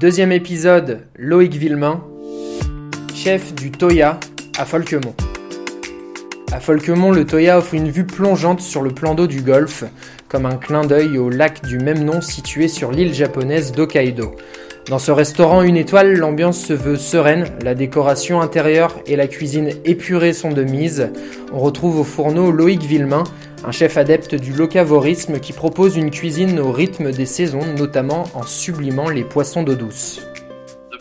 Deuxième épisode, Loïc Villemain, chef du Toya à Folkemont. À Folkemont, le Toya offre une vue plongeante sur le plan d'eau du Golfe, comme un clin d'œil au lac du même nom situé sur l'île japonaise d'Hokkaido. Dans ce restaurant une étoile, l'ambiance se veut sereine, la décoration intérieure et la cuisine épurée sont de mise. On retrouve au fourneau Loïc Villemain, un chef adepte du locavorisme qui propose une cuisine au rythme des saisons, notamment en sublimant les poissons d'eau douce.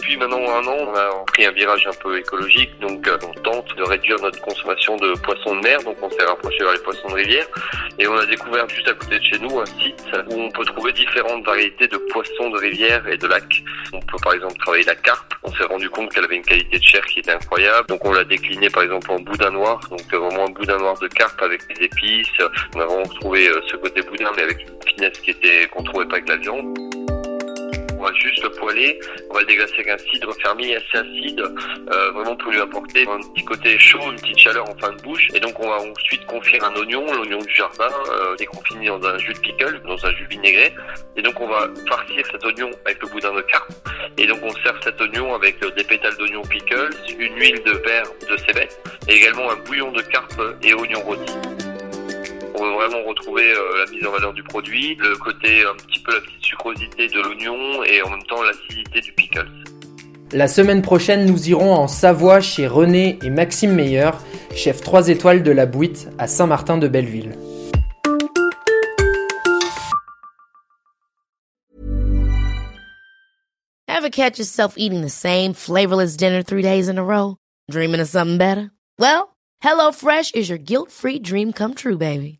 Depuis maintenant un an, on a pris un virage un peu écologique, donc euh, on tente de réduire notre consommation de poissons de mer, donc on s'est rapproché vers les poissons de rivière, et on a découvert juste à côté de chez nous un site où on peut trouver différentes variétés de poissons de rivière et de lac. On peut par exemple travailler la carpe, on s'est rendu compte qu'elle avait une qualité de chair qui était incroyable, donc on l'a décliné par exemple en boudin noir, donc euh, vraiment un boudin noir de carpe avec des épices, on a vraiment retrouvé euh, ce côté boudin mais avec une finesse qui était qu'on trouvait pas avec la viande. Juste le poêler, on va le déglacer avec un cidre fermier assez acide, euh, vraiment pour lui apporter un petit côté chaud, une petite chaleur en fin de bouche. Et donc on va ensuite confire un oignon, l'oignon du jardin, euh, déconfiné dans un jus de pickle, dans un jus vinaigré. Et donc on va farcir cet oignon avec le boudin de carpe. Et donc on sert cet oignon avec euh, des pétales d'oignon pickles, une huile de verre de cébette, et également un bouillon de carpe et oignon rôti. On veut vraiment retrouver euh, la mise en valeur du produit, le côté un petit peu la petite sucrosité de l'oignon et en même temps l'acidité du pickles. La semaine prochaine, nous irons en Savoie chez René et Maxime Meyer, chef 3 étoiles de la Bouite à Saint-Martin de Belleville. Ever catch yourself eating the same flavorless dinner three days in a row? Dreaming of something better? Well, HelloFresh is your guilt-free dream come true, baby.